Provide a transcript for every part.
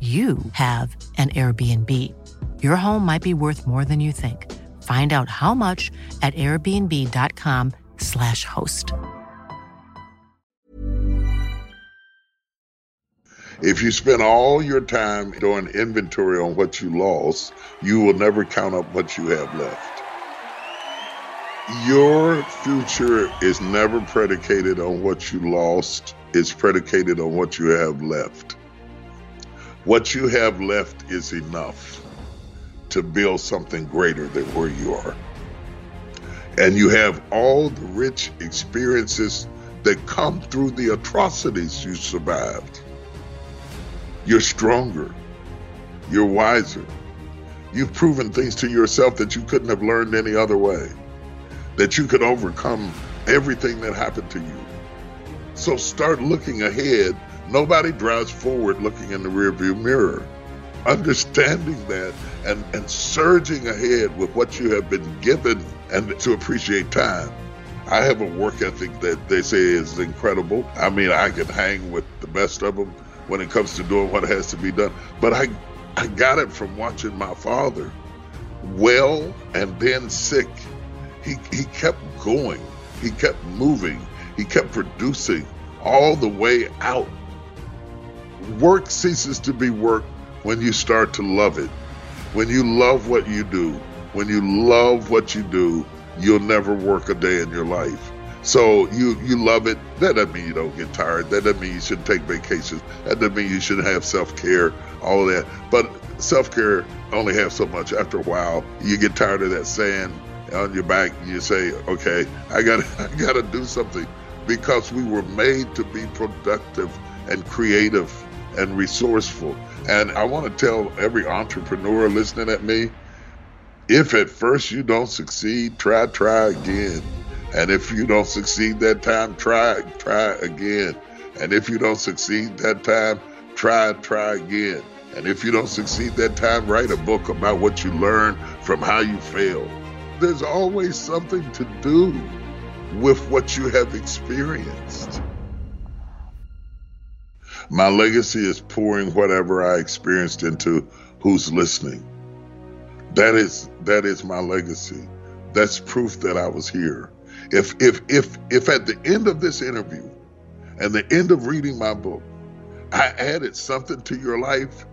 you have an Airbnb. Your home might be worth more than you think. Find out how much at airbnb.com/slash host. If you spend all your time doing inventory on what you lost, you will never count up what you have left. Your future is never predicated on what you lost, it's predicated on what you have left. What you have left is enough to build something greater than where you are. And you have all the rich experiences that come through the atrocities you survived. You're stronger. You're wiser. You've proven things to yourself that you couldn't have learned any other way, that you could overcome everything that happened to you. So start looking ahead Nobody drives forward looking in the rearview mirror. Understanding that and, and surging ahead with what you have been given and to appreciate time. I have a work ethic that they say is incredible. I mean, I can hang with the best of them when it comes to doing what has to be done. But I, I got it from watching my father, well and then sick. He, he kept going. He kept moving. He kept producing all the way out work ceases to be work when you start to love it. When you love what you do, when you love what you do, you'll never work a day in your life. So you you love it. That doesn't mean you don't get tired. That doesn't mean you shouldn't take vacations. That doesn't mean you shouldn't have self care. All that. But self care only has so much. After a while, you get tired of that sand on your back. You say, okay, I got I got to do something because we were made to be productive and creative and resourceful. And I want to tell every entrepreneur listening at me if at first you don't succeed, try, try again. And if you don't succeed that time, try, try again. And if you don't succeed that time, try, try again. And if you don't succeed that time, write a book about what you learned from how you failed. There's always something to do with what you have experienced. My legacy is pouring whatever I experienced into who's listening. That is that is my legacy. That's proof that I was here. If if if if at the end of this interview and the end of reading my book, I added something to your life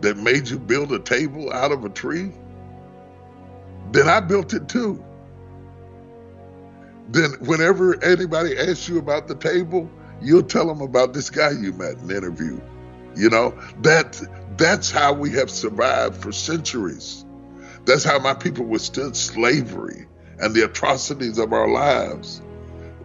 that made you build a table out of a tree, then I built it too. Then whenever anybody asks you about the table, You'll tell them about this guy you met and interview. You know, that that's how we have survived for centuries. That's how my people withstood slavery and the atrocities of our lives.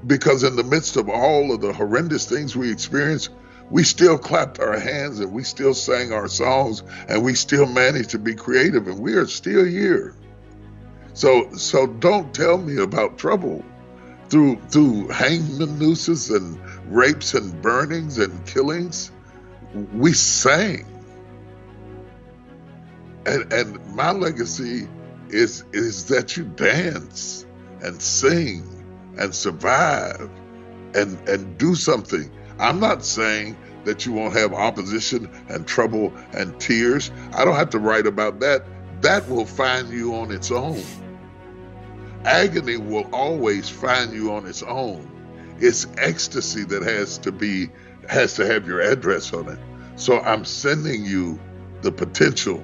Because in the midst of all of the horrendous things we experienced, we still clapped our hands and we still sang our songs and we still managed to be creative and we are still here. So so don't tell me about trouble through through hangman nooses and rapes and burnings and killings, we sang. And and my legacy is is that you dance and sing and survive and and do something. I'm not saying that you won't have opposition and trouble and tears. I don't have to write about that. That will find you on its own. Agony will always find you on its own. It's ecstasy that has to be has to have your address on it. So I'm sending you the potential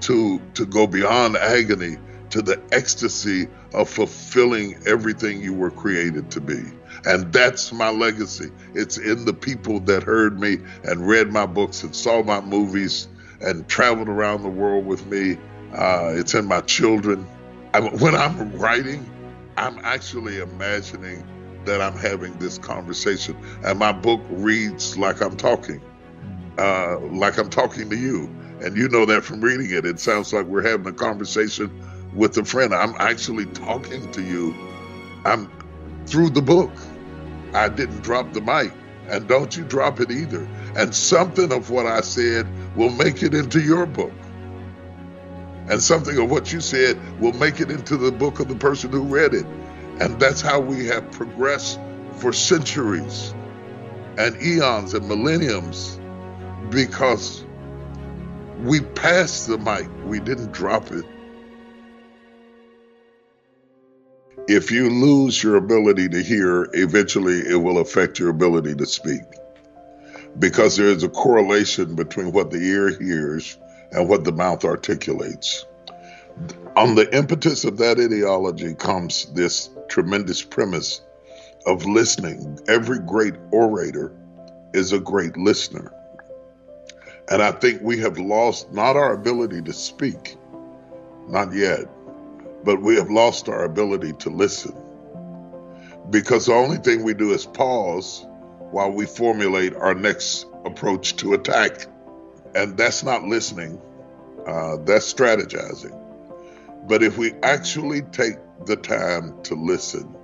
to to go beyond agony to the ecstasy of fulfilling everything you were created to be. And that's my legacy. It's in the people that heard me and read my books and saw my movies and traveled around the world with me. Uh, it's in my children. I, when I'm writing, I'm actually imagining that I'm having this conversation. And my book reads like I'm talking, uh, like I'm talking to you. And you know that from reading it. It sounds like we're having a conversation with a friend. I'm actually talking to you. I'm through the book. I didn't drop the mic. And don't you drop it either. And something of what I said will make it into your book. And something of what you said will make it into the book of the person who read it. And that's how we have progressed for centuries and eons and millenniums because we passed the mic, we didn't drop it. If you lose your ability to hear, eventually it will affect your ability to speak. Because there is a correlation between what the ear hears and what the mouth articulates. On the impetus of that ideology comes this tremendous premise of listening. Every great orator is a great listener. And I think we have lost not our ability to speak, not yet, but we have lost our ability to listen. Because the only thing we do is pause while we formulate our next approach to attack. And that's not listening, uh, that's strategizing. But if we actually take the time to listen,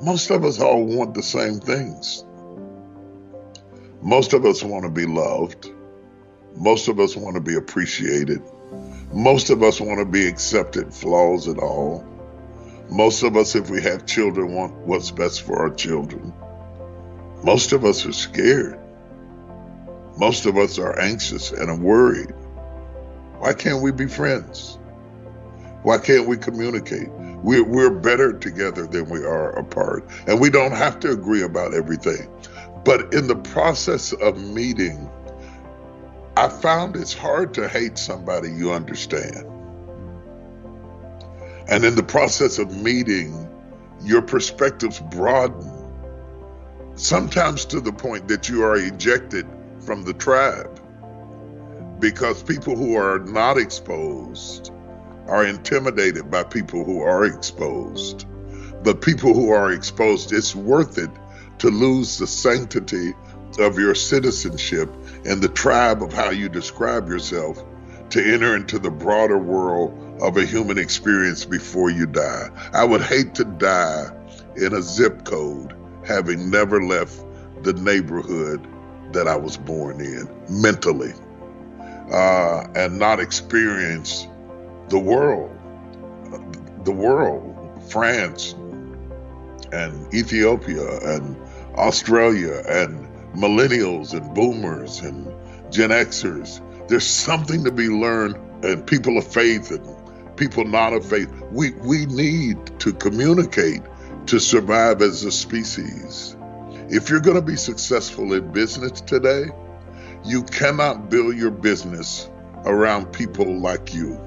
most of us all want the same things. Most of us want to be loved. Most of us want to be appreciated. Most of us want to be accepted, flaws and all. Most of us, if we have children, want what's best for our children. Most of us are scared. Most of us are anxious and are worried. Why can't we be friends? Why can't we communicate? We're, we're better together than we are apart. And we don't have to agree about everything. But in the process of meeting, I found it's hard to hate somebody you understand. And in the process of meeting, your perspectives broaden, sometimes to the point that you are ejected from the tribe. Because people who are not exposed are intimidated by people who are exposed. But people who are exposed, it's worth it to lose the sanctity of your citizenship and the tribe of how you describe yourself to enter into the broader world of a human experience before you die. I would hate to die in a zip code having never left the neighborhood that I was born in mentally uh, and not experience the world, the world, France and Ethiopia and Australia and millennials and boomers and Gen Xers. There's something to be learned, and people of faith and people not of faith. We we need to communicate to survive as a species. If you're going to be successful in business today, you cannot build your business around people like you.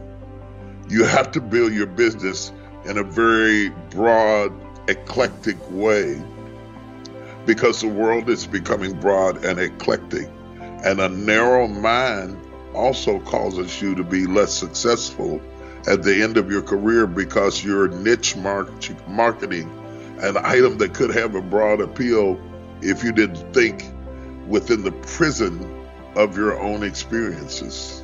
You have to build your business in a very broad, eclectic way because the world is becoming broad and eclectic. And a narrow mind also causes you to be less successful at the end of your career because your niche marketing, an item that could have a broad appeal if you didn't think within the prison of your own experiences.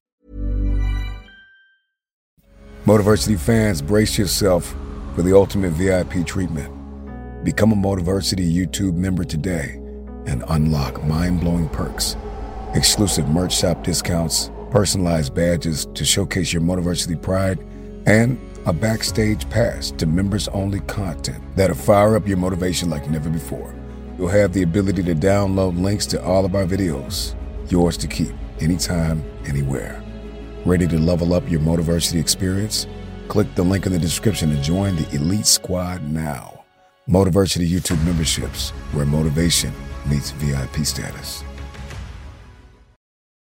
Motiversity fans, brace yourself for the ultimate VIP treatment. Become a Motiversity YouTube member today and unlock mind-blowing perks, exclusive merch shop discounts, personalized badges to showcase your Motiversity pride, and a backstage pass to members-only content that'll fire up your motivation like never before. You'll have the ability to download links to all of our videos, yours to keep anytime, anywhere. Ready to level up your Motiversity experience? Click the link in the description to join the elite squad now. Motiversity YouTube memberships, where motivation meets VIP status.